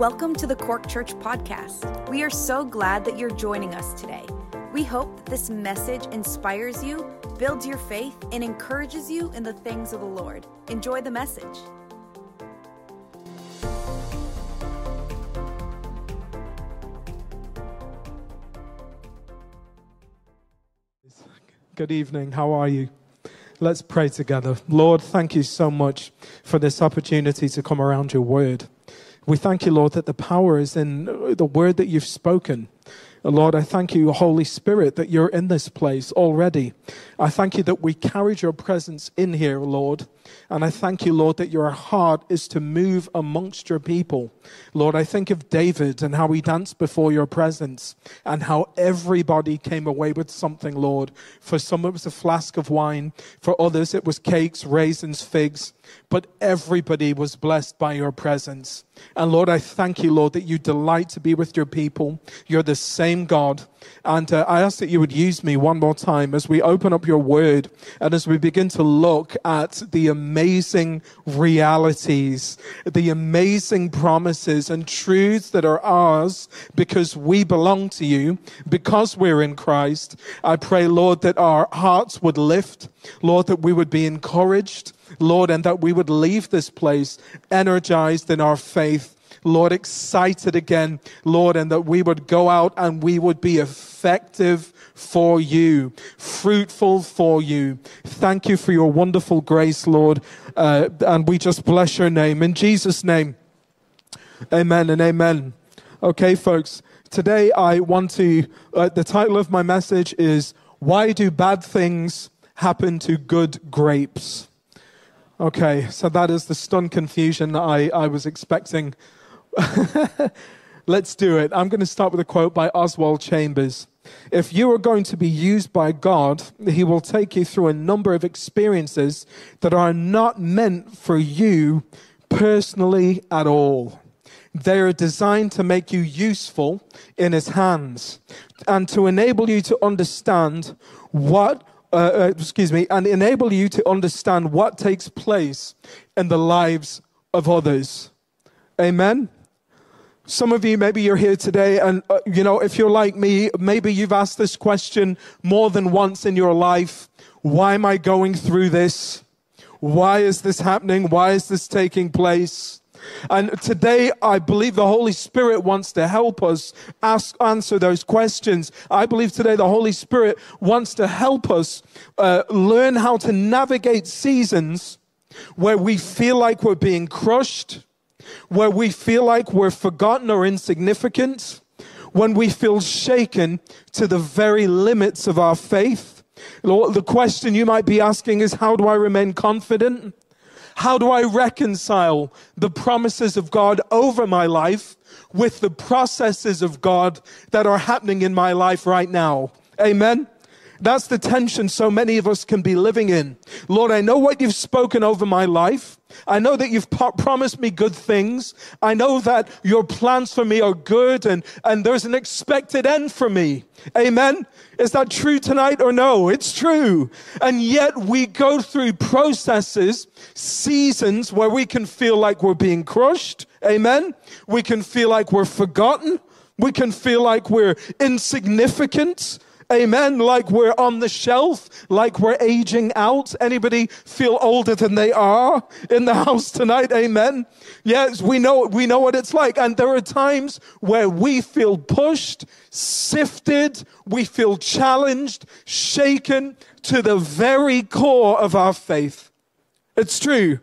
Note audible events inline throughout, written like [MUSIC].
Welcome to the Cork Church Podcast. We are so glad that you're joining us today. We hope that this message inspires you, builds your faith, and encourages you in the things of the Lord. Enjoy the message. Good evening. How are you? Let's pray together. Lord, thank you so much for this opportunity to come around your word. We thank you, Lord, that the power is in the word that you've spoken. Lord, I thank you, Holy Spirit, that you're in this place already. I thank you that we carried your presence in here, Lord. And I thank you, Lord, that your heart is to move amongst your people. Lord, I think of David and how he danced before your presence and how everybody came away with something, Lord. For some, it was a flask of wine. For others, it was cakes, raisins, figs. But everybody was blessed by your presence. And Lord, I thank you, Lord, that you delight to be with your people. You're the same God. And uh, I ask that you would use me one more time as we open up your word and as we begin to look at the amazing realities, the amazing promises and truths that are ours because we belong to you, because we're in Christ. I pray, Lord, that our hearts would lift, Lord, that we would be encouraged, Lord, and that we would leave this place energized in our faith Lord, excited again, Lord, and that we would go out and we would be effective for you, fruitful for you. Thank you for your wonderful grace, Lord. Uh, and we just bless your name. In Jesus' name, amen and amen. Okay, folks, today I want to, uh, the title of my message is Why Do Bad Things Happen to Good Grapes? Okay, so that is the stunned confusion I, I was expecting [LAUGHS] Let's do it. I'm going to start with a quote by Oswald Chambers. If you are going to be used by God, He will take you through a number of experiences that are not meant for you personally at all. They are designed to make you useful in His hands and to enable you to understand what uh, uh, excuse me, and enable you to understand what takes place in the lives of others. Amen. Some of you, maybe you're here today, and uh, you know, if you're like me, maybe you've asked this question more than once in your life Why am I going through this? Why is this happening? Why is this taking place? And today, I believe the Holy Spirit wants to help us ask, answer those questions. I believe today the Holy Spirit wants to help us uh, learn how to navigate seasons where we feel like we're being crushed where we feel like we're forgotten or insignificant, when we feel shaken to the very limits of our faith. The question you might be asking is, how do I remain confident? How do I reconcile the promises of God over my life with the processes of God that are happening in my life right now? Amen. That's the tension so many of us can be living in. Lord, I know what you've spoken over my life. I know that you've promised me good things. I know that your plans for me are good and, and there's an expected end for me. Amen. Is that true tonight or no? It's true. And yet we go through processes, seasons where we can feel like we're being crushed. Amen. We can feel like we're forgotten. We can feel like we're insignificant. Amen. Like we're on the shelf, like we're aging out. Anybody feel older than they are in the [LAUGHS] house tonight? Amen. Yes, we know, we know what it's like. And there are times where we feel pushed, sifted, we feel challenged, shaken to the very core of our faith. It's true.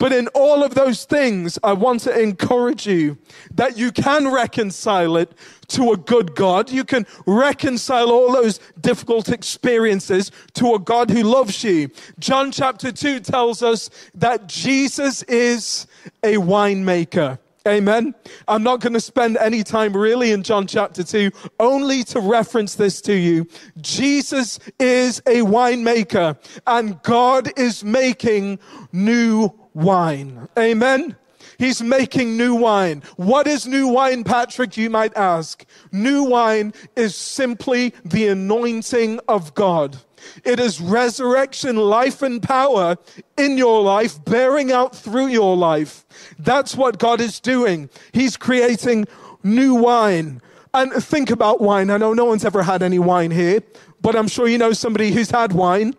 But in all of those things, I want to encourage you that you can reconcile it to a good God. You can reconcile all those difficult experiences to a God who loves you. John chapter 2 tells us that Jesus is a winemaker. Amen. I'm not going to spend any time really in John chapter 2, only to reference this to you. Jesus is a winemaker and God is making new wine. Amen. He's making new wine. What is new wine, Patrick? You might ask. New wine is simply the anointing of God. It is resurrection, life, and power in your life, bearing out through your life. That's what God is doing. He's creating new wine. And think about wine. I know no one's ever had any wine here, but I'm sure you know somebody who's had wine.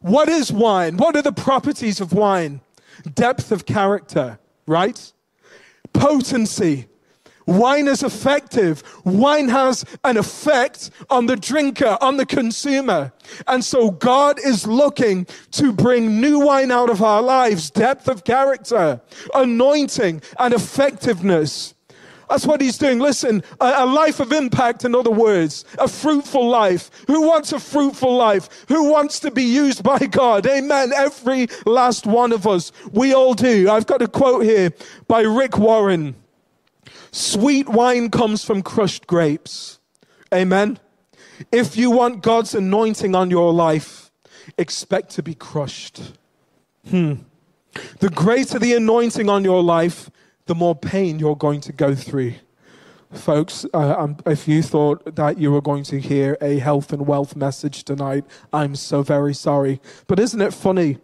What is wine? What are the properties of wine? Depth of character, right? Potency. Wine is effective. Wine has an effect on the drinker, on the consumer. And so God is looking to bring new wine out of our lives, depth of character, anointing, and effectiveness. That's what he's doing. Listen, a, a, life of impact, in other words, a fruitful life. Who wants a fruitful life? Who wants to be used [LAUGHS] by God? Amen. Every last one of us. We all do. I've got a quote here by Rick Warren. Sweet wine comes from crushed grapes. Amen. If you want God's anointing on your life, expect to be crushed. Hmm. The greater the anointing on your life, the more pain you're going to go through. Folks, uh, um, if you thought that you were going to hear a health and wealth message tonight, I'm so very sorry. But isn't it funny?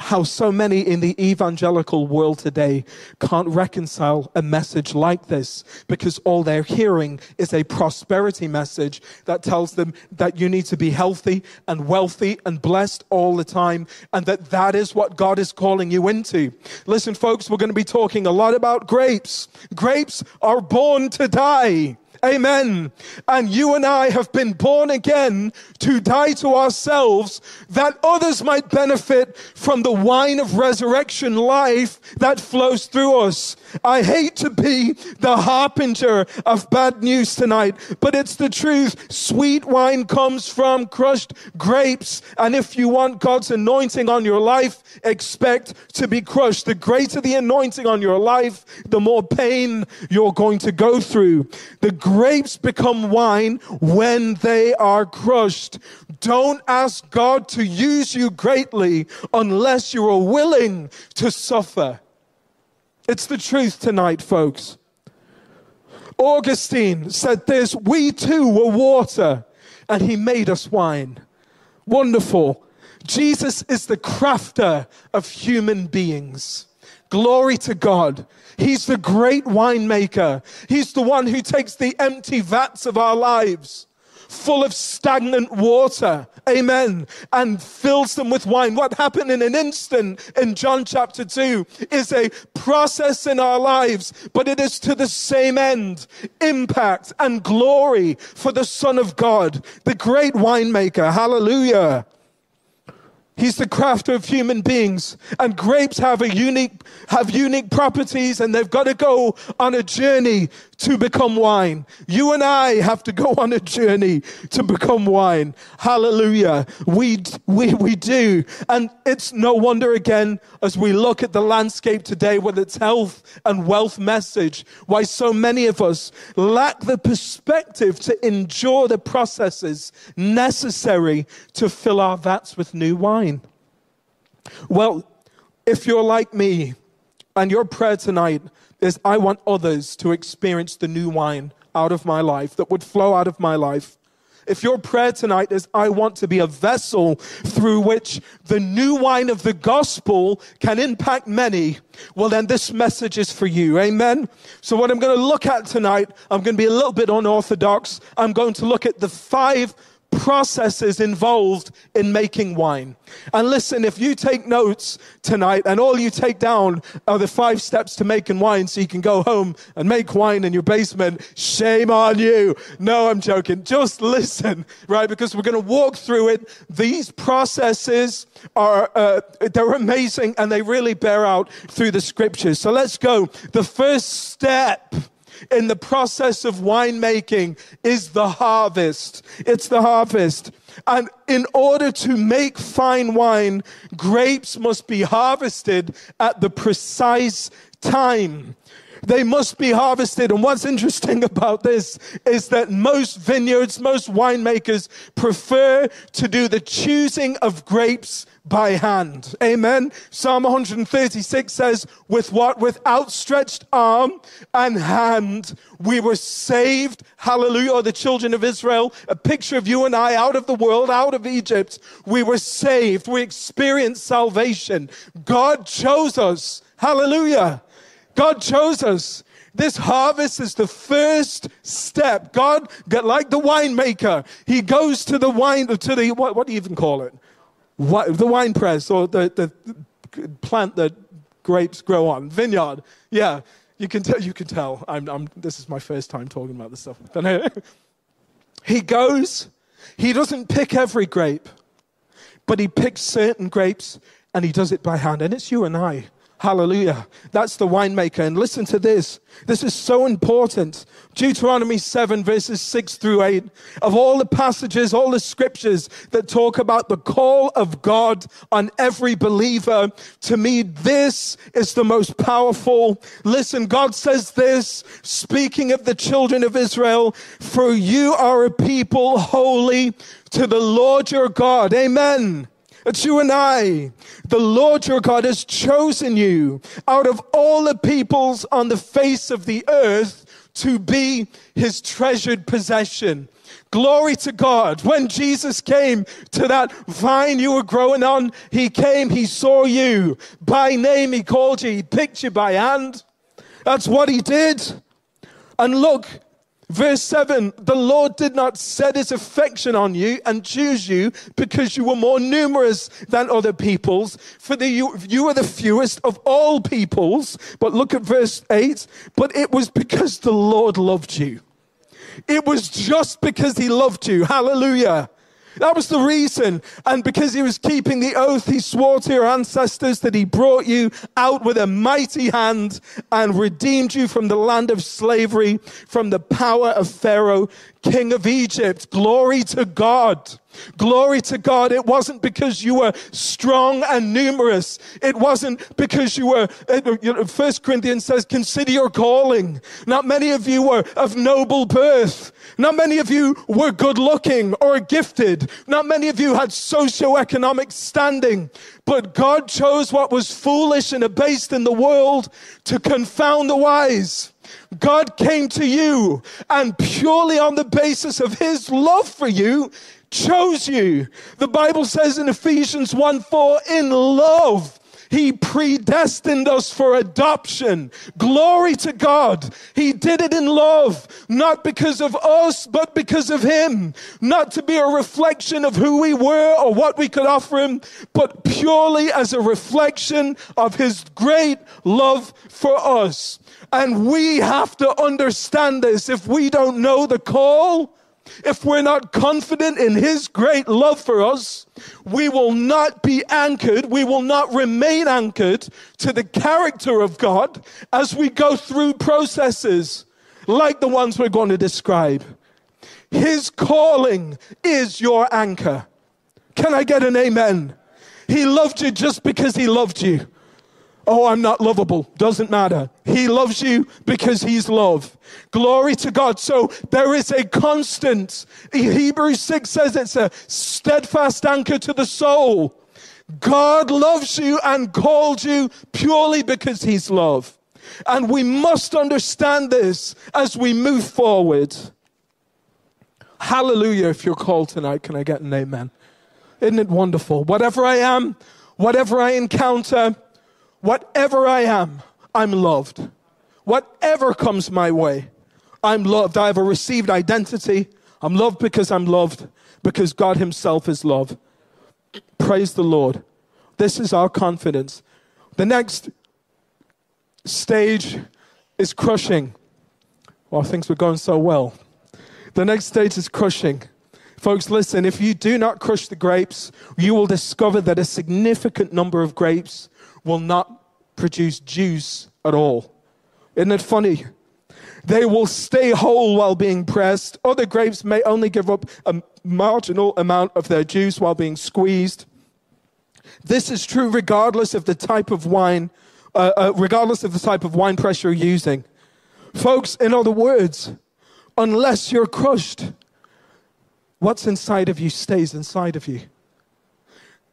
How so many in the evangelical world today can't reconcile a message like this because all they're hearing is a prosperity message that tells them that you need to be healthy and wealthy and blessed all the time and that that is what God is calling you into. Listen, folks, we're going to be talking a lot about grapes. Grapes are born to die. Amen. And you and I have been born again to die to ourselves that others might benefit from the wine of resurrection life that flows through us. I hate to be the harbinger of bad news tonight, but it's the truth. Sweet wine comes from crushed grapes. And if you want God's anointing on your life, expect to be crushed. The greater the anointing on your life, the more pain you're going to go through. The grapes become wine when they are crushed. Don't ask God to use you greatly unless you are willing to suffer. It's the truth tonight, folks. Augustine said this We too were water, and he made us wine. Wonderful. Jesus is the crafter of human beings. Glory to God. He's the great winemaker. He's the one who takes the empty vats of our lives full of stagnant water. Amen. And fills them with wine. What happened in an instant in John chapter 2 is a process in our lives, but it is to the same end impact and glory for the Son of God, the great winemaker. Hallelujah. He's the crafter of human beings. And grapes have a unique, have unique properties and they've got to go on a journey to become wine. You and I have to go [LAUGHS] on a journey to become wine. Hallelujah. We, we, we do. And it's no wonder again, as we look at the landscape today with its health and wealth message, why so many of us lack the perspective to endure the processes necessary to fill our vats with new wine. Well, if you're like me and your prayer tonight is I want others to experience the new wine out of my life that would flow out of my life. If your prayer tonight is, I want to be a vessel through which the new wine of the gospel can impact many, well, then this message is for you. Amen. So, what I'm going to look at tonight, I'm going to be a little bit unorthodox. I'm going to look at the five processes involved in making wine. And listen, if you take notes tonight and all you take down are the five steps to making wine so you can go home and make wine in your basement, shame on you. No, I'm joking. Just listen, right? Because we're going to walk through it. These processes are, uh, they're amazing and they really bear out through the scriptures. So let's go. The first step in the process of winemaking is the harvest. It's the harvest. And in order to make fine wine, grapes must be harvested at the precise time. They must be harvested. And what's interesting [LAUGHS] about this is that most vineyards, most winemakers prefer to do the choosing of grapes by hand. Amen. Psalm 136 says, with what? With outstretched arm and hand, we were saved. Hallelujah. Or the children of Israel, a picture of you and I out of the world, out of Egypt. We were saved. We experienced salvation. God chose us. Hallelujah. God chose us. This harvest is the first step. God, like the winemaker, he goes to the wine, to the, what, what do you even call it? What, the wine press or the, the plant that grapes grow on, vineyard. Yeah, you can tell. You can tell. I'm, I'm, this is my first time talking about this stuff. [LAUGHS] he goes. He doesn't pick every grape, but he picks certain grapes and he does it by hand. And it's you and I. Hallelujah. That's the winemaker. And listen to this. This is so important. Deuteronomy 7 verses 6 through 8. Of all the passages, all the scriptures that talk about the call of God on every believer, to me, this is the most powerful. Listen, God says this, speaking of the children of Israel, for you are a people holy to the Lord your God. Amen. It's you and I. The Lord your God has chosen you out of all the peoples on the face of the earth to be his treasured possession. Glory to God. When Jesus came to that vine you were growing on, he came, he saw you by name, he called you, he picked you by hand. That's what he did. And look, Verse 7 The Lord did not set his affection on you and choose you because you were more numerous than other peoples, for the, you, you were the fewest of all peoples. But look at verse 8 But it was because the Lord loved you. It was just because he loved you. Hallelujah. That was the reason. And because he was keeping the oath he swore to your ancestors that he brought you out with a mighty hand and redeemed you from the land of slavery, from the power of Pharaoh, king of Egypt. Glory to God. Glory to God. It wasn't because you were strong and numerous. It wasn't because you were, First Corinthians says, consider your calling. Not many of you were of noble birth. Not many of you were good looking or gifted. Not many of you had socioeconomic standing. But God chose what was foolish and abased in the world to confound the wise. God came to you and purely on the basis of his love for you, chose you. The Bible says in Ephesians 1 4, in love, he predestined us for adoption. Glory to God. He did it in love, not because of us, but because of Him. Not to be a reflection of who we were or what we could offer Him, but purely as a reflection of His great love for us. And we have to understand this. If we don't know the call, if we're not confident in His great love for us, we will not be anchored, we will not remain anchored to the character of God as we go through processes like the ones we're going to describe. His calling is your anchor. Can I get an amen? He loved you just because He loved you. Oh, I'm not lovable. Doesn't matter. He loves you because he's love. Glory to God. So there is a constant. Hebrews 6 says it's a steadfast anchor to the soul. God loves you and called you purely because he's love. And we must understand this as we move forward. Hallelujah. If you're called tonight, can I get an amen? Isn't it wonderful? Whatever I am, whatever I encounter, Whatever I am, I'm loved. Whatever comes my way, I'm loved. I have a received identity. I'm loved because I'm loved, because God Himself is love. Praise the Lord. This is our confidence. The next stage is crushing. Well, things were going so well. The next stage is crushing. Folks, listen, if you do not crush the grapes, you will discover that a significant number of grapes will not produce juice at all. Isn't it funny? They will stay whole while being pressed. Other grapes may only give up a marginal amount of their juice while being squeezed. This is true regardless of the type of wine, uh, uh, regardless of the type of wine press you're using. Folks, in other words, unless you're crushed, what's inside of you stays inside of you.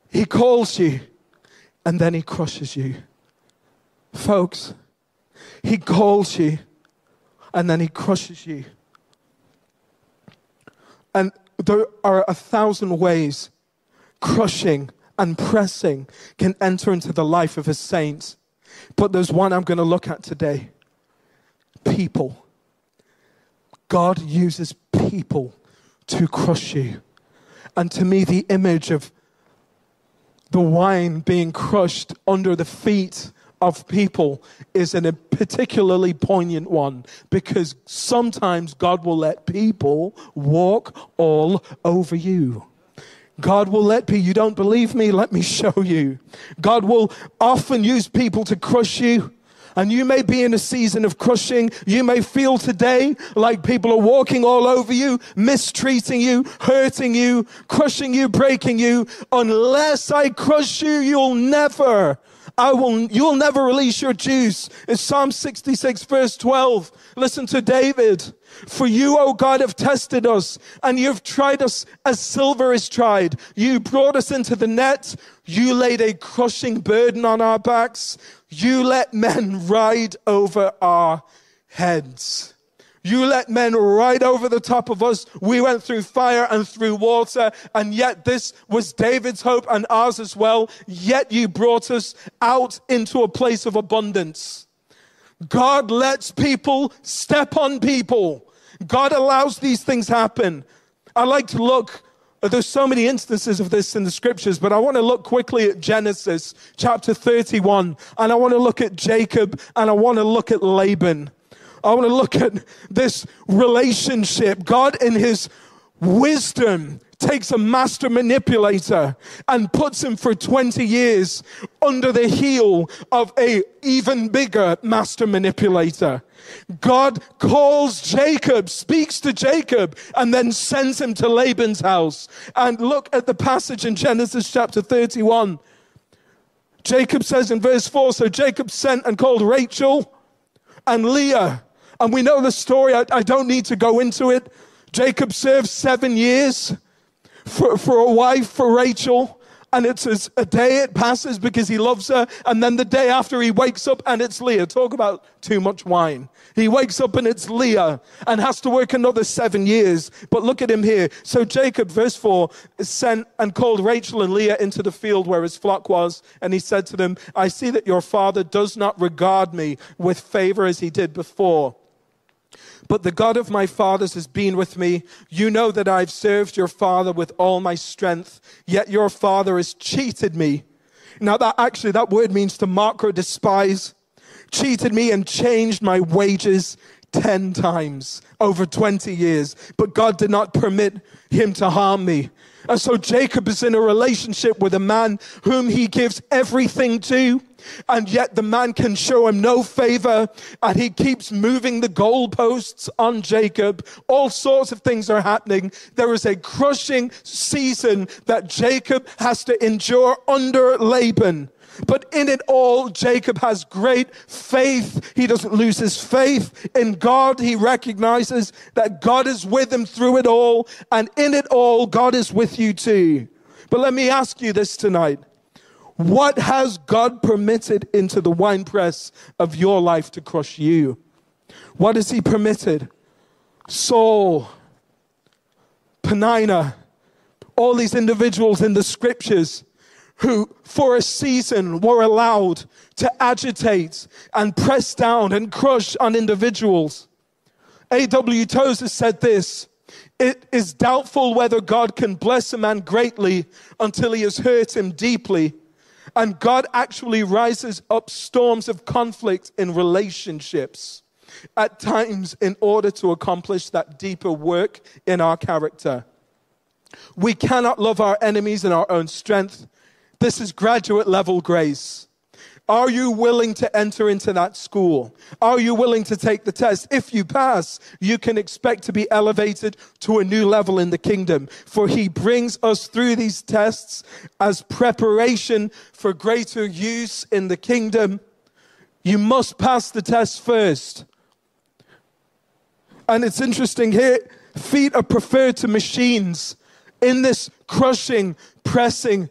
He calls you and then he crushes you. Folks, he calls you and then he crushes you. And there are a thousand ways crushing and pressing can enter into the life of a saint. But there's one I'm going to look at today people. God uses people to crush you. And to me, the image of the wine being crushed under the feet of people is a particularly poignant one because sometimes God will let people walk all over you. God will let people, you don't believe me? Let me show you. God will often use people to crush you. And you may be in a season of crushing. You may feel today like people are walking all over you, mistreating you, hurting you, crushing you, breaking you. Unless I crush you, you'll never I will, you'll never release your juice. It's Psalm 66 verse 12. Listen to David. For you, O God, have tested us and you've tried us as silver is tried. You brought us into the net. You laid a crushing burden on our backs. You let men ride over our heads. You let men ride over the top of us. We went through fire and through water, and yet this was David's hope and ours as well. Yet you brought us out into a place of abundance. God lets people step on people. God allows these things happen. I like to look there's so many instances of this in the scriptures, but I want to look quickly at Genesis chapter 31, and I want to look at Jacob, and I want to look at Laban. I want to look at this relationship. God, in his wisdom, takes a master manipulator and puts him for 20 years under the heel of a even bigger master manipulator. God calls Jacob, speaks to Jacob, and then sends him to Laban's house. And look at the passage in Genesis chapter 31. Jacob says in verse 4 So Jacob sent and called Rachel and Leah and we know the story. I, I don't need to go into it. Jacob served seven years for, for a wife for Rachel. And it's a day it passes because he loves her. And then the day after he wakes up and it's Leah. Talk about too much wine. He wakes up and it's Leah and has to work another seven years. But look at him here. So Jacob, verse 4, sent and called Rachel and Leah into the field where his flock was. And he said to them, I see that your father does not regard me with favor as he did before. But the God of my fathers has been with me. You know that I've served your father with all my strength, yet your father has cheated me. Now that actually, that word means to mock or despise. Cheated me and changed my wages 10 times over 20 years. But God did not permit him to harm me. And so Jacob is in a relationship with a man whom he gives everything to, and yet the man can show him no favor, and he keeps moving the goalposts on Jacob. All sorts of things are happening. There is a crushing season that Jacob has to endure under Laban. But in it all, Jacob has great faith. He doesn't lose his faith in God. He recognizes that God is with him through it all. And in it all, God is with you too. But let me ask you this tonight. What has God permitted into the winepress of your life to crush you? What has He permitted? Saul, Penina, all these individuals in the scriptures who for a season were allowed to agitate and press down and crush on individuals. A.W. Tozer said this It is doubtful whether God can bless a man greatly until he has hurt him deeply. And God actually rises up storms of conflict in relationships at times in order to accomplish that deeper work in our character. We cannot love our enemies in our own strength this is graduate level grace. Are you willing to enter into that school? Are you willing to take the test? If you pass, you can expect to be elevated to a new level in the kingdom. For he brings us through these tests as preparation for greater use in the kingdom. You must pass the test first. And it's interesting here, feet are preferred to machines in this crushing, pressing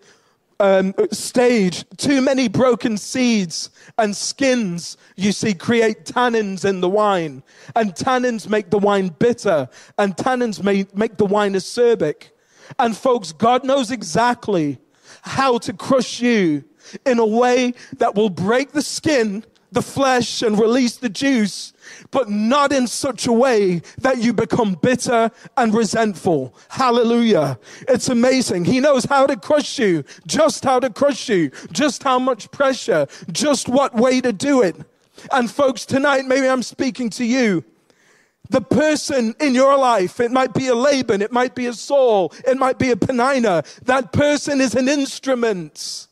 um, stage. Too many broken seeds and skins, you see, create tannins in the wine. And tannins make the wine bitter, and tannins may make the wine acerbic. And folks, God knows exactly how to crush you in a way that will break the skin, the flesh, and release the juice, but not in such a way that you become bitter and resentful. Hallelujah. It's amazing. He knows how to crush you, just how to crush you, just how much pressure, just what way to do it. And folks, tonight, maybe I'm speaking to you. The person in your life, it might be a Laban, it might be a Saul, it might be a Penina. That person is an instrument.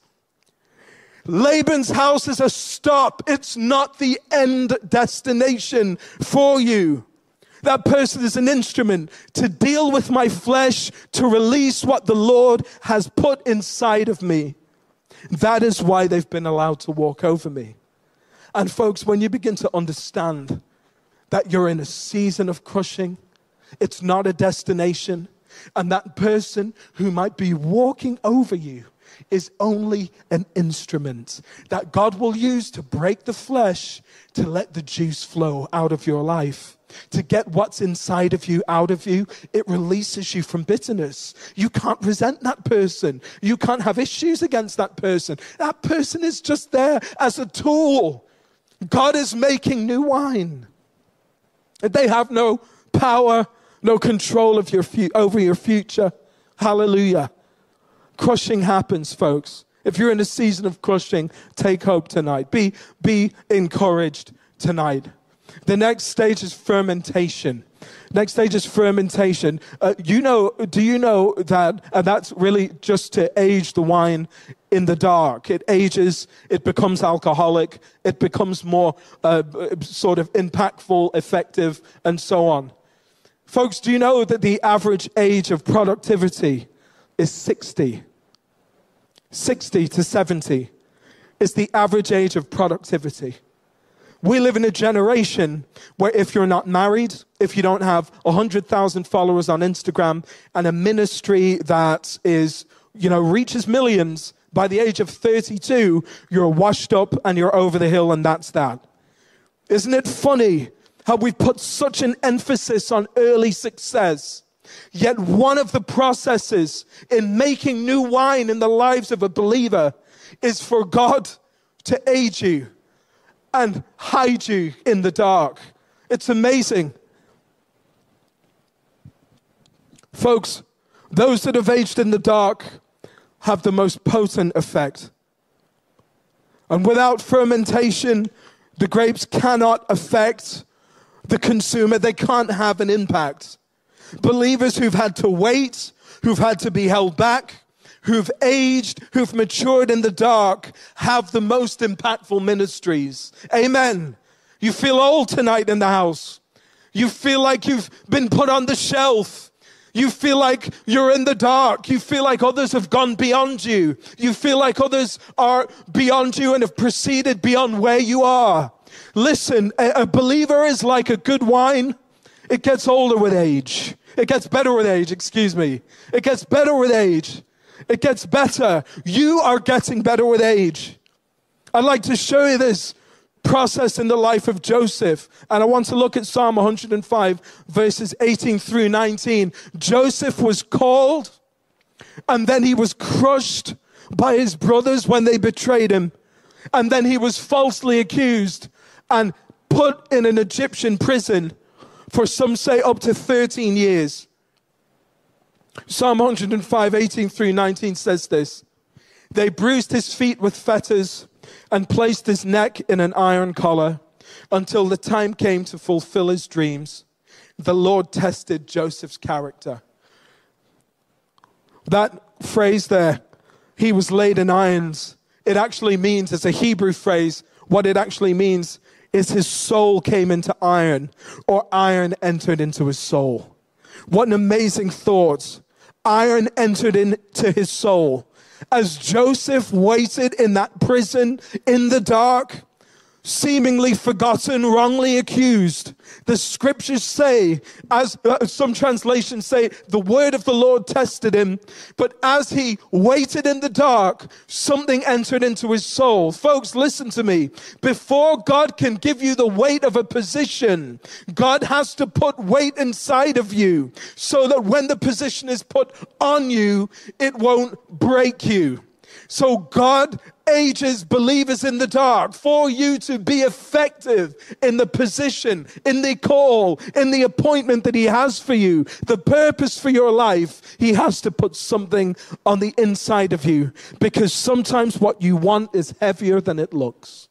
Laban's house is a stop. It's not the end destination for you. That person is an instrument to deal with my flesh, to release what the Lord has put inside of me. That is why they've been allowed to walk over me. And folks, when you begin to understand that you're in a season of crushing, it's not a destination, and that person who might be walking over you is only an instrument that God will use to break the flesh to let the juice flow out of your life. To get what's inside of you out of you, it releases you from bitterness. You can't resent that person. You can't have issues against that person. That person is just there as a tool. God is making new wine. They have no power, no control of your fu- over your future. Hallelujah. Crushing happens, folks. If you're in a season of crushing, take hope tonight. Be, be encouraged tonight. The next stage is fermentation. Next stage is fermentation. Uh, you know, do you know that uh, that's really just to age the wine in the dark? It ages, it becomes alcoholic, it becomes more uh, sort of impactful, effective, and so on. Folks, do you know that the average age of productivity is 60. 60 to 70 is the average age of productivity. We live in a generation where if you're not married, if you don't have 100,000 followers on Instagram and a ministry that is, you know, reaches millions by the age of 32, you're washed up and you're over the hill and that's that. Isn't it funny how we've put such an emphasis on early success? Yet one of the processes in making new wine in the lives of a believer is for God to aid you and hide you in the dark. It's amazing. Folks, those that have aged in the dark have the most potent effect. And without fermentation, the grapes cannot affect the consumer, they can't have an impact. Believers who've had to wait, who've had to be held back, who've aged, who've matured in the dark, have the most impactful ministries. Amen. You feel old tonight in the house. You feel like you've been put on the shelf. You feel like you're in the dark. You feel like others have gone beyond you. You feel like others are beyond you and have proceeded beyond where you are. Listen, a, believer is like a good wine. It gets older with age. It gets better with age, excuse me. It gets better with age. It gets better. You are getting better with age. I'd like to show you this process in the life of Joseph. And I want to look at Psalm 105, verses 18 through 19. Joseph was called, and then he was crushed by his brothers when they betrayed him. And then he was falsely accused and put in an Egyptian prison for some say up to 13 years. Psalm 105, 18 through 19 says this They bruised his feet with fetters and placed his neck in an iron collar until the time came to fulfill his dreams. The Lord tested Joseph's character. That phrase there, he was laid in irons, it actually means, it's a Hebrew phrase, what it actually means is his soul came into iron or iron entered into his soul. What an amazing thought. Iron entered into his soul. As Joseph waited in that prison in the dark, seemingly forgotten, wrongly accused. The scriptures say, as uh, some translations say, the word of the Lord tested him, but as he waited in the dark, something entered into his soul. Folks, listen to me. Before God can give you the weight of a position, God has to put weight inside of you so that when the position is put on you, it won't break you. So God ages believers in the dark for you to be effective in the position, in the call, in the appointment that He has for you, the purpose for your life. He has to put something on the inside of you because sometimes what you want is heavier than it looks.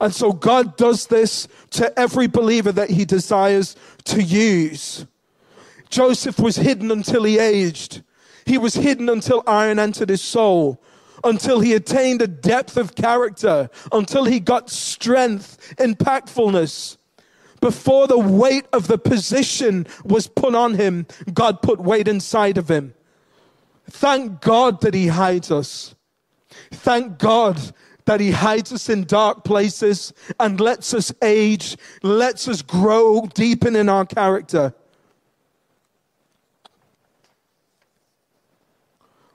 And so God does this to every believer that He desires to use. Joseph was hidden until he aged. He was hidden until iron entered his soul until he attained a depth of character, until he got strength, impactfulness. Before the weight of the position was put on him, God put weight inside of him. Thank God that he hides us. Thank God that he hides us in dark places and lets us age, lets us grow, deepen in our character.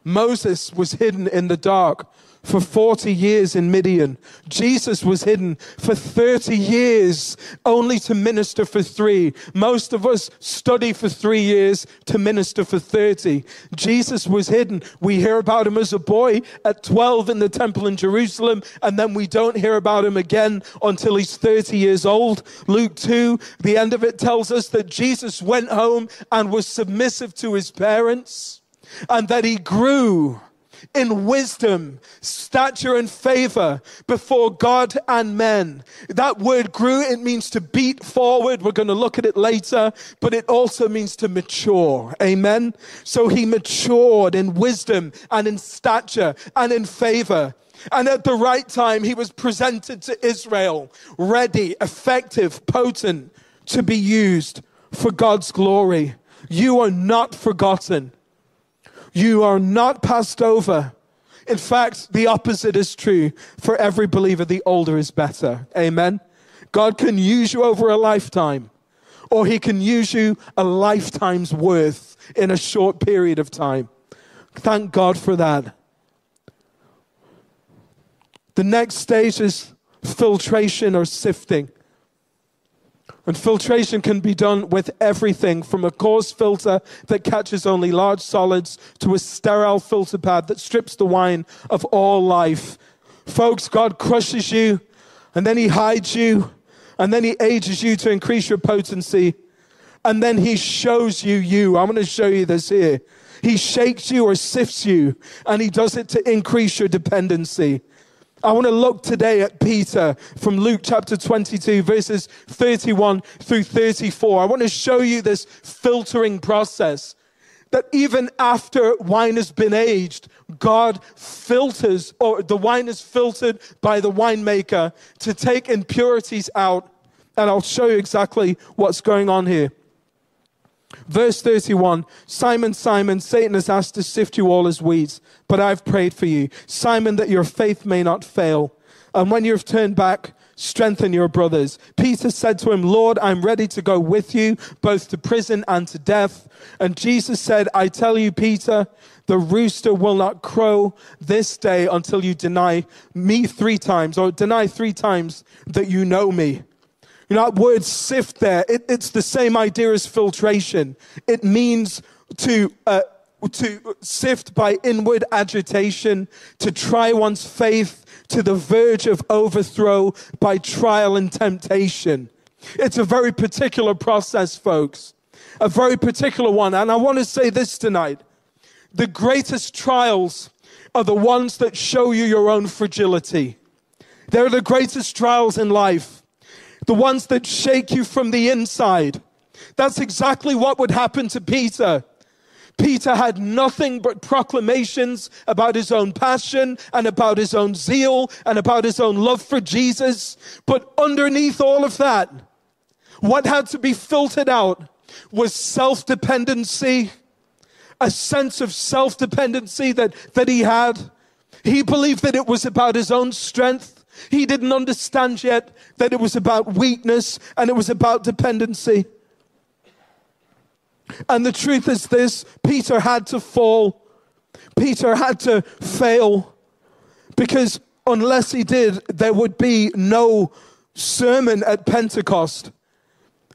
Moses was hidden in the dark for 40 years in Midian. Jesus was hidden for 30 years only to minister for three. Most of us study for three years to minister for 30. Jesus was hidden. We hear about him as a boy at 12 in the temple in Jerusalem, and then we don't hear about him again until he's 30 years old. Luke 2, the end of it tells us that Jesus went home and was submissive to his parents and that he grew in wisdom, stature, and favor before God and men. That word grew, it means to beat forward. We're going to look at it later, but it also means to mature. Amen. So he matured in wisdom and in stature and in favor. And at the right time, he was presented to Israel, ready, effective, potent to be used for God's glory. You are not forgotten. You are not passed over. In fact, the opposite is true. For every believer, the older is better. Amen. God can use you over a lifetime, or He can use you a lifetime's worth in a short period of time. Thank God for that. The next stage is filtration or sifting. And filtration can be done with everything from a coarse filter that catches only large solids to a sterile filter pad that strips the wine of all life. Folks, God crushes you and then He hides you and then He ages you to increase your potency and then He shows you you. I'm going to show you this here. He shakes you or sifts you and He does it to increase your dependency. I want to look today at Peter from Luke chapter 22, verses 31 through 34. I want to show you this filtering process that even after wine has been aged, God filters, or the wine is filtered by the winemaker to take impurities out. And I'll show you exactly what's going on here. Verse 31 Simon, Simon, Satan has asked to sift you all as weeds, but I've prayed for you. Simon, that your faith may not fail. And when you've turned back, strengthen your brothers. Peter said to him, Lord, I'm ready to go with you, both to prison and to death. And Jesus said, I tell you, Peter, the rooster will not crow this day until you deny me three times, or deny three times that you know me. You know, that word sift there, it, it's the same idea as filtration. It means to, uh, to sift by inward agitation, to try one's faith to the verge of overthrow by trial and temptation. It's a very particular process, folks. A very particular one. And I want to say this tonight. The greatest trials are the ones that show you your own fragility. They're the greatest trials in life the ones that shake you from the inside. That's exactly what would happen to Peter. Peter had nothing but proclamations about his own passion and about his own zeal and about his own love for Jesus. But underneath all of that, what had to be filtered out was self dependency, a sense of self dependency that, that he had. He believed that it was about his own strength He didn't understand yet that it was about weakness and it was about dependency. And the truth is this Peter had to fall, Peter had to fail, because unless he did, there would be no sermon at Pentecost.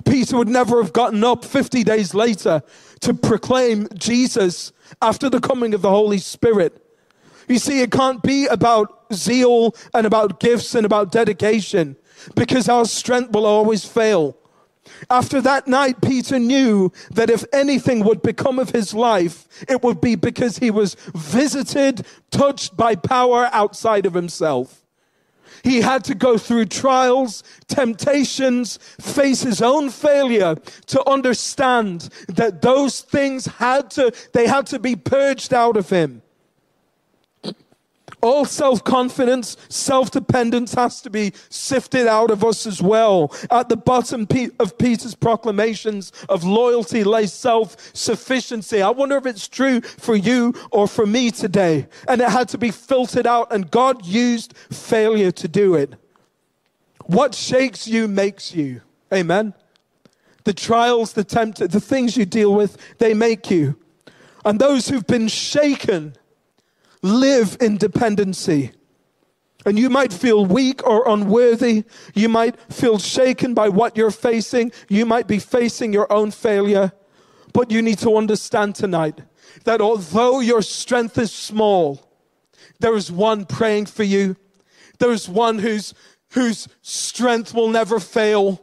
Peter would never have gotten up 50 days later to proclaim Jesus after the coming of the Holy Spirit. You see, it can't be about zeal and about gifts and about dedication because our strength will always fail. After that night, Peter knew that if anything would become of his life, it would be because he was visited, touched by power outside of himself. He had to go through trials, temptations, face his own failure to understand that those things had to, they had to be purged out of him. All self confidence, self dependence has to be sifted out of us as well. At the bottom of Peter's proclamations of loyalty lay self sufficiency. I wonder if it's true for you or for me today. And it had to be filtered out, and God used failure to do it. What shakes you makes you. Amen. The trials, the tempt, the things you deal with, they make you. And those who've been shaken, live in dependency. And you might feel weak or unworthy. You might feel shaken by what you're facing. You might be facing your own failure. But you need to understand tonight that although your strength is small, there is one praying for you. There is one whose, whose strength will never fail.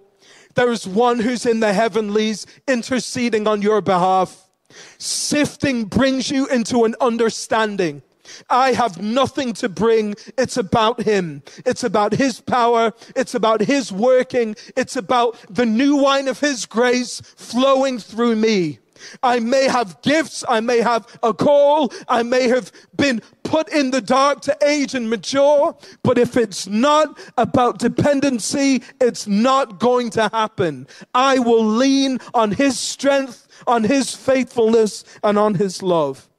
There is one who's in the heavenlies interceding on your behalf. Sifting brings you into an understanding I have nothing to bring. It's about Him. It's about His power. It's about His working. It's about the new wine of His grace flowing through me. I may have gifts. I may have a call. I may have been put in the dark to age and mature. But if it's not about dependency, it's not going to happen. I will lean on His strength, on His faithfulness, and on His love.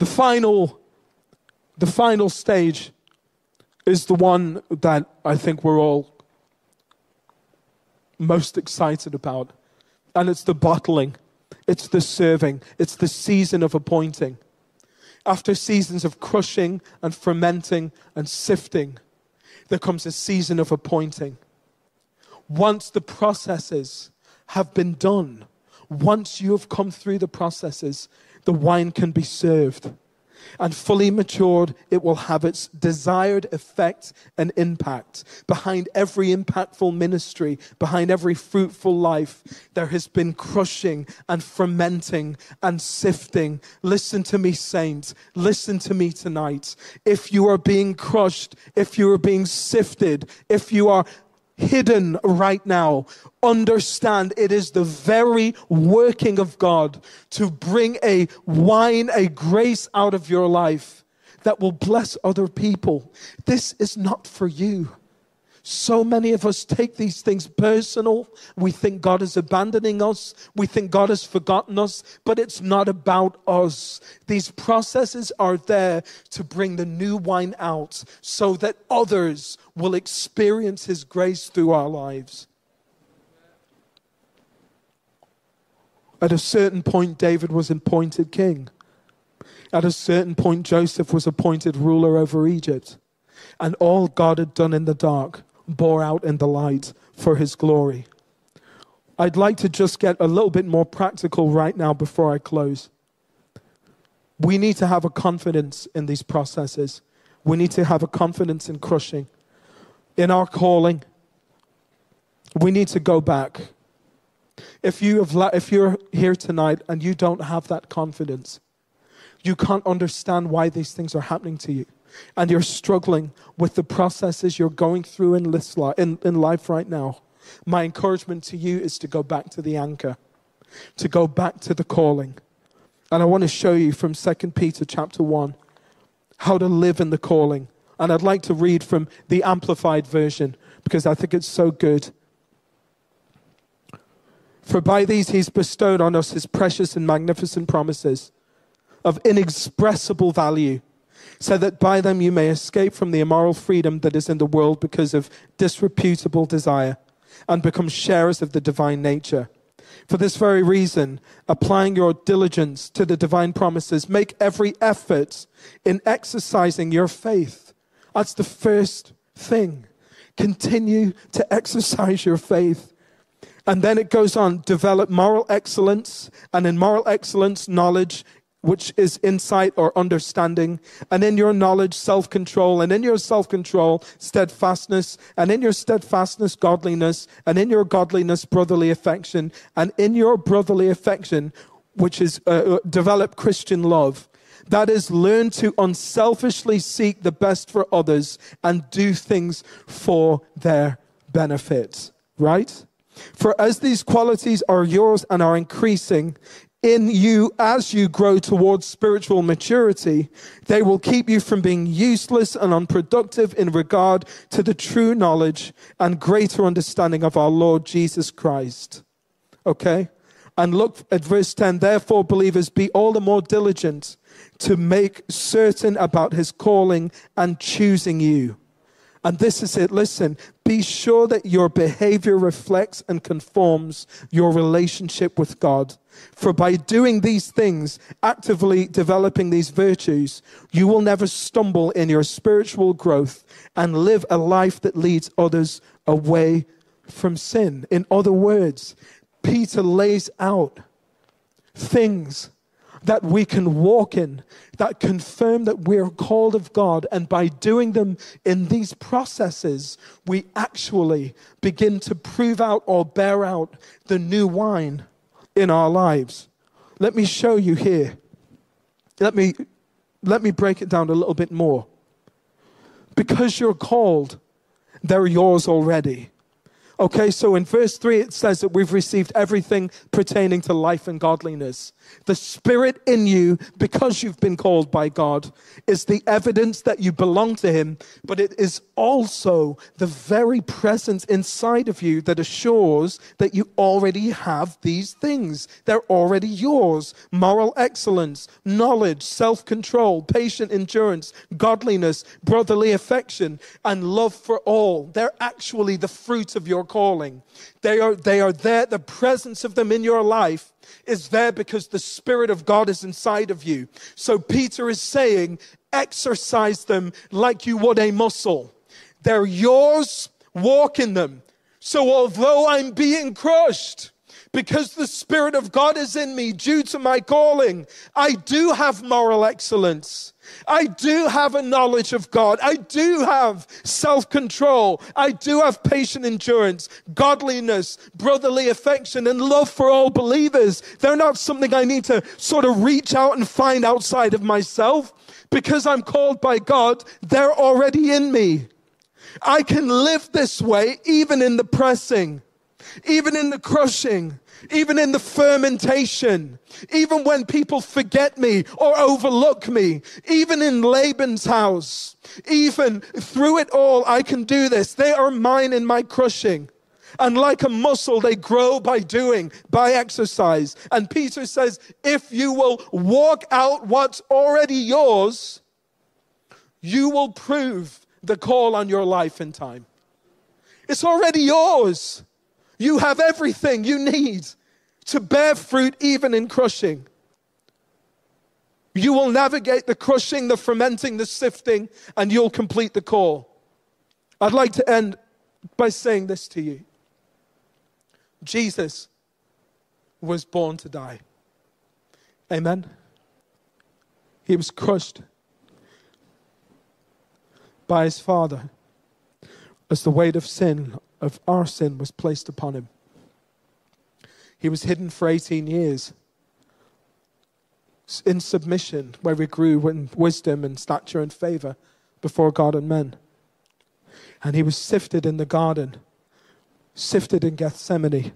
The final, the final stage is the one that I think we're all most excited about. And it's the bottling, it's the serving, it's the season of appointing. After seasons of crushing and fermenting and sifting, there comes a season of appointing. Once the processes have been done, once you have come through the processes, the wine can be served. And fully matured, it will have its desired effect and impact. Behind every impactful ministry, behind every fruitful life, there has been crushing and fermenting and sifting. Listen to me, saints. Listen to me tonight. If you are being crushed, if you are being sifted, if you are hidden right now. Understand it is the very working of God to bring a wine, a grace out of your life that will bless other people. This is not for you. So many of us take these things personal. We think God is abandoning us. We think God has forgotten us, but it's not about us. These processes are there to bring the new wine out so that others will experience His grace through our lives. At a certain point, David was appointed king. At a certain point, Joseph was appointed ruler over Egypt. And all God had done in the dark bore out in the light for his glory. I'd like to just get a little bit more practical right now before I close. We need to have a confidence in these processes. We need to have a confidence in crushing, in our calling. We need to go back. If, you have, if you're here tonight and you don't have that confidence, you can't understand why these things are happening to you and you're struggling with the processes you're going through in, this in, in life right now, my encouragement to you is to go back to the anchor, to go back to the calling. And I want to show you from 2 Peter chapter 1 how to live in the calling. And I'd like to read from the Amplified Version because I think it's so good. For by these he's bestowed on us his precious and magnificent promises of inexpressible value so that by them you may escape from the immoral freedom that is in the world because of disreputable desire, and become sharers of the divine nature. For this very reason, applying your diligence to the divine promises, make every effort in exercising your faith. That's the first thing. Continue to exercise your faith. And then it goes on develop moral excellence, and in moral excellence, knowledge, which is insight or understanding, and in your knowledge, self control, and in your self control, steadfastness, and in your steadfastness, godliness, and in your godliness, brotherly affection, and in your brotherly affection, which is uh, uh develop Christian love. That is, learn to unselfishly seek the best for others and do things for their benefit. Right? For as these qualities are yours and are increasing, in you as you grow towards spiritual maturity, they will keep you from being useless and unproductive in regard to the true knowledge and greater understanding of our Lord Jesus Christ. Okay? And look at verse 10. Therefore, believers, be all the more diligent to make certain about his calling and choosing you. And this is it. Listen, be sure that your behavior reflects and conforms your relationship with God. For by doing these things, actively developing these virtues, you will never stumble in your spiritual growth and live a life that leads others away from sin. In other words, Peter lays out things that we can walk in that confirm that we're called of God. And by doing them in these processes, we actually begin to prove out or bear out the new wine in our lives. Let me show you here. Let me, let me break it down a little bit more. Because you're called, they're yours already. Okay, so in verse 3, it says that we've received everything pertaining to life and godliness. The Spirit in you, because you've been called by God, is the evidence that you belong to Him, but it is also the very presence inside of you that assures that you already have these things. They're already yours moral excellence, knowledge, self control, patient endurance, godliness, brotherly affection, and love for all. They're actually the fruit of your calling. They are, they are there, the presence of them in your life is there because the Spirit of God is inside of you. So Peter is saying, exercise them like you would a muscle. They're yours, walk in them. So although I'm being crushed, because the Spirit of God is in me due to my calling, I do have moral excellence. I do have a knowledge of God. I do have self control. I do have patient endurance, godliness, brotherly affection, and love for all believers. They're not something I need to sort of reach out and find outside of myself. Because I'm called by God, they're already in me. I can live this way even in the pressing, even in the crushing, even in the fermentation, even when people forget me or overlook me, even in Laban's house, even through it all, I can do this. They are mine in my crushing. And like a muscle, they grow by doing, by exercise. And Peter says, if you will walk out what's already yours, you will prove the call on your life in time. It's already yours. You have everything you need to bear fruit even in crushing. You will navigate the crushing, the fermenting, the sifting, and you'll complete the call. I'd like to end by saying this to you Jesus was born to die. Amen. He was crushed by his Father as the weight of sin of our sin was placed upon him. He was hidden for 18 years in submission, where he grew in wisdom and stature and favor before God and men. And he was sifted in the garden, sifted in Gethsemane,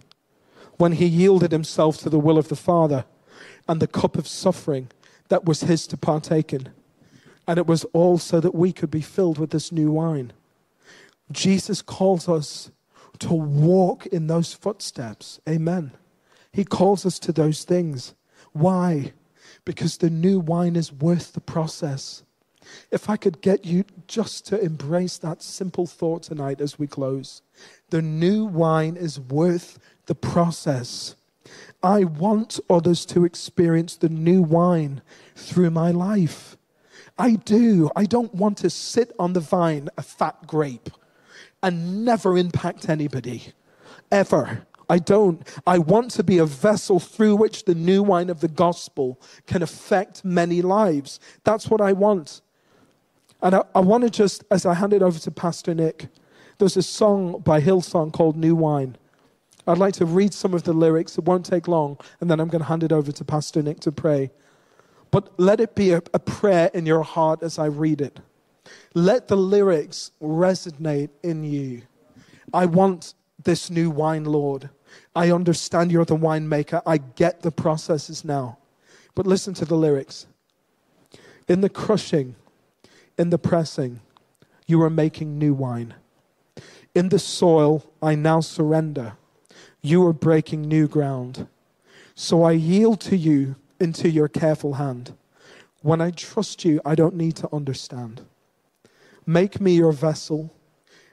when he yielded himself to the will of the Father and the cup of suffering that was his to partake in. And it was all so that we could be filled with this new wine. Jesus calls us to walk in those footsteps. Amen. He calls us to those things. Why? Because the new wine is worth the process. If I could get you just to embrace that simple thought tonight as we close the new wine is worth the process. I want others to experience the new wine through my life. I do. I don't want to sit on the vine, a fat grape, and never impact anybody. Ever. I don't. I want to be a vessel through which the new wine of the gospel can affect many lives. That's what I want. And I, I want to just, as I hand it over to Pastor Nick, there's a song by Hillsong called New Wine. I'd like to read some of the lyrics. It won't take long, and then I'm going to hand it over to Pastor Nick to pray. But let it be a, a prayer in your heart as I read it. Let the lyrics resonate in you. I want this new wine, Lord. I understand you're the winemaker. I get the processes now. But listen to the lyrics. In the crushing, in the pressing, you are making new wine. In the soil, I now surrender. You are breaking new ground. So I yield to you into your careful hand. When I trust you, I don't need to understand. Make me your vessel.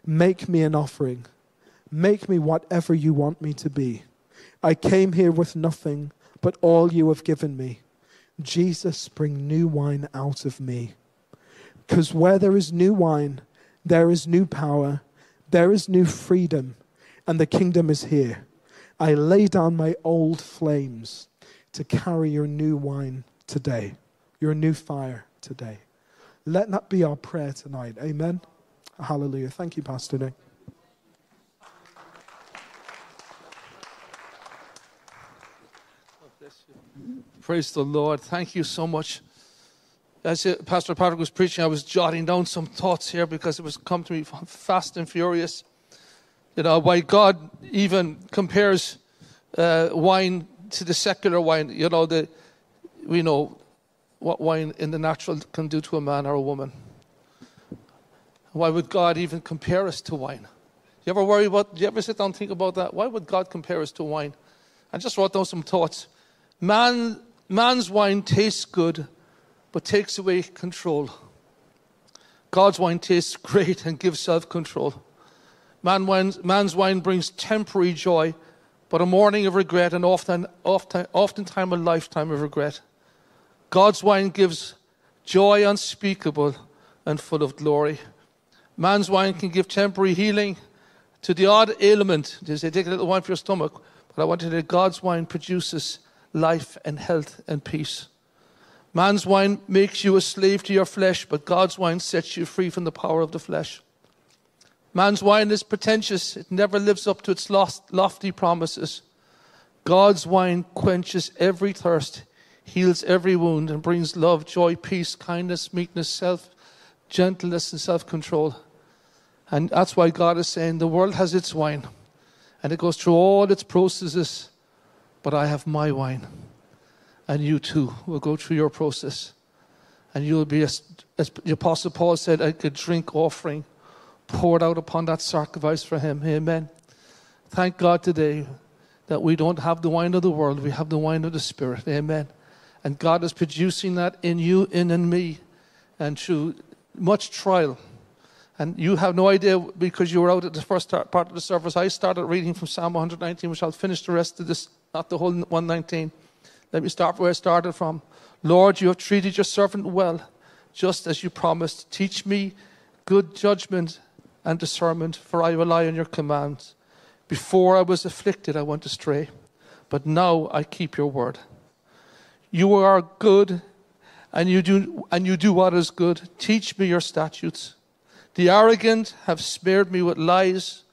Make me an offering. Make me whatever you want me to be. I came here with nothing but all you have given me. Jesus, bring new wine out of me. Because where there is new wine, there is new power, there is new freedom, and the kingdom is here. I lay down my old flames to carry your new wine today, your new fire today. Let that be our prayer tonight. Amen. Hallelujah. Thank you, Pastor Nick. Praise the Lord. Thank you so much. As Pastor Patrick was preaching, I was jotting down some thoughts here because it was come to me [LAUGHS] fast and furious. You know, why God even compares uh, wine to the secular wine. You know, the, we know what wine in the natural can do to a man or a woman. Why would God even compare us to wine? You ever worry about, you ever sit down and think about that? Why would God compare us to wine? I just wrote down some thoughts. Man, man's wine tastes good, but takes away control. God's wine tastes great and gives self control. Man man's wine brings temporary joy, but a morning of regret and often, often, oftentimes a lifetime of regret. God's wine gives joy unspeakable and full of glory. Man's wine can give temporary healing to the odd ailment. They say, take a little wine for your stomach. But I want you to say God's wine produces life and health and peace. Man's wine makes you a slave to your flesh, but God's wine sets you free from the power of the flesh. Man's wine is pretentious, it never lives up to its lofty promises. God's wine quenches every thirst, heals every wound, and brings love, joy, peace, kindness, meekness, self, gentleness, and self control. And that's why God is saying the world has its wine, and it goes through all its processes, but I have my wine and you too will go through your process. And you'll be, as, as the Apostle Paul said, a drink offering poured out upon that sacrifice for him. Amen. Thank God today that we don't have the wine of the world, we have the wine of the Spirit. Amen. And God is producing that in you, in and me, and through much trial. And you have no idea because you were out at the first part of the service. I started reading from Psalm 119, which I'll finish the rest of this, not the whole 119. Let me start where I started from. Lord, you have treated your servant well, just as you promised. Teach me good judgment and discernment, for I rely on your commands. Before I was afflicted, I went astray, but now I keep your word. You are good, and you do, and you do what is good. Teach me your statutes. The arrogant have smeared me with lies,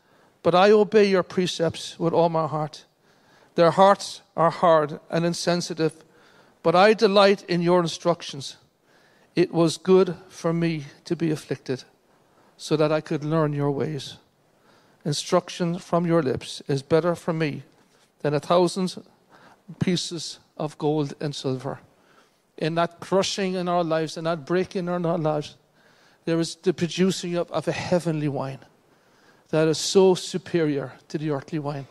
but I obey your precepts with all my heart. Their hearts are hard and insensitive, but I delight in your instructions. It was good for me to be afflicted, so that I could learn your ways. Instruction from your lips is better for me than a thousand pieces of gold and silver. In that crushing in our lives and that breaking in our lives, there is the producing of, of a heavenly wine that is so superior to the earthly wine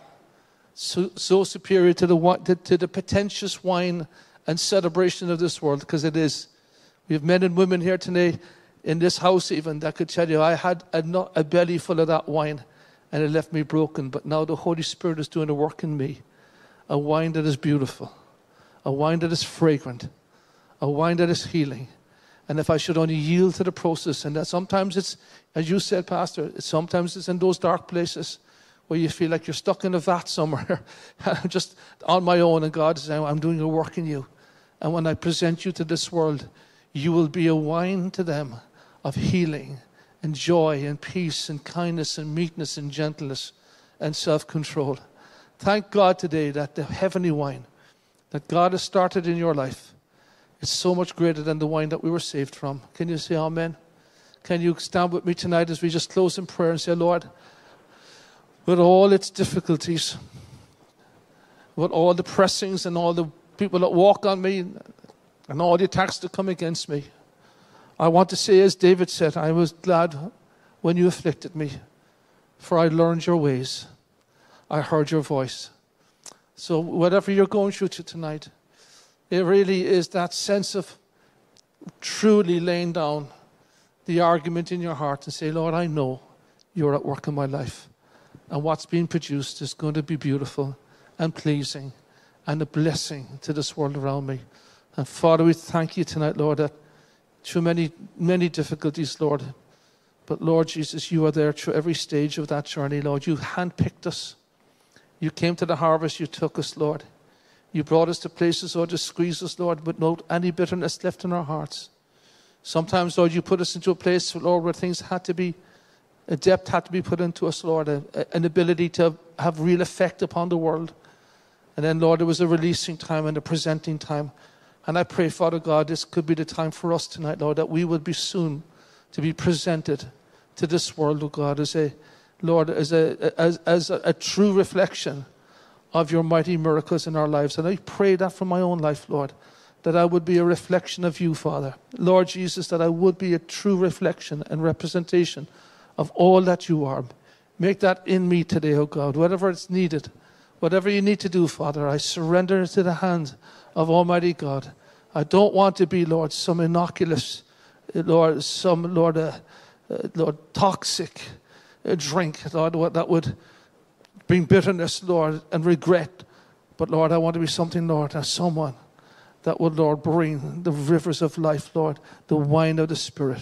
so, so superior to the, to, to the pretentious wine and celebration of this world, because it is. We have men and women here today in this house, even, that could tell you I had a, a belly full of that wine and it left me broken. But now the Holy Spirit is doing a work in me. A wine that is beautiful, a wine that is fragrant, a wine that is healing. And if I should only yield to the process, and that sometimes it's, as you said, Pastor, sometimes it's in those dark places where you feel like you're stuck in a vat somewhere, [LAUGHS] just on my own, and God is saying, I'm doing a work in you. And when I present you to this world, you will be a wine to them of healing and joy and peace and kindness and meekness and gentleness and self control. Thank God today that the heavenly wine that God has started in your life is so much greater than the wine that we were saved from. Can you say amen? Can you stand with me tonight as we just close in prayer and say, Lord, with all its difficulties, with all the pressings and all the people that walk on me and all the attacks that come against me, I want to say, as David said, I was glad when you afflicted me, for I learned your ways. I heard your voice. So, whatever you're going through to tonight, it really is that sense of truly laying down the argument in your heart and say, Lord, I know you're at work in my life. And what's being produced is going to be beautiful and pleasing and a blessing to this world around me. And Father, we thank you tonight, Lord, that through many, many difficulties, Lord. But Lord Jesus, you are there through every stage of that journey, Lord. You handpicked us. You came to the harvest, you took us, Lord. You brought us to places, Lord, to squeeze us, Lord, with no any bitterness left in our hearts. Sometimes, Lord, you put us into a place, Lord, where things had to be, a depth had to be put into us, Lord, a, a, an ability to have real effect upon the world. And then, Lord, it was a releasing time and a presenting time. And I pray, Father God, this could be the time for us tonight, Lord, that we would be soon to be presented to this world, oh God, as a Lord, as a as, as a, true reflection of your mighty miracles in our lives. And I pray that for my own life, Lord, that I would be a reflection of you, Father. Lord Jesus, that I would be a true reflection and representation of all that you are. Make that in me today, oh God, whatever it's needed, whatever you need to do, Father, I surrender it to the hand of Almighty God. I don't want to be, Lord, some innocuous, Lord, some, Lord, uh, uh, Lord, toxic drink, Lord, that would bring bitterness, Lord, and regret. But, Lord, I want to be something, Lord, as someone that would, Lord, bring the rivers of life, Lord, the wine of the Spirit.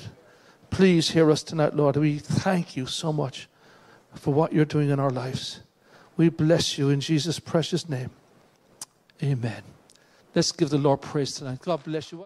Please hear us tonight, Lord. We thank you so much for what you're doing in our lives. We bless you in Jesus' precious name. Amen. Let's give the Lord praise tonight. God bless you.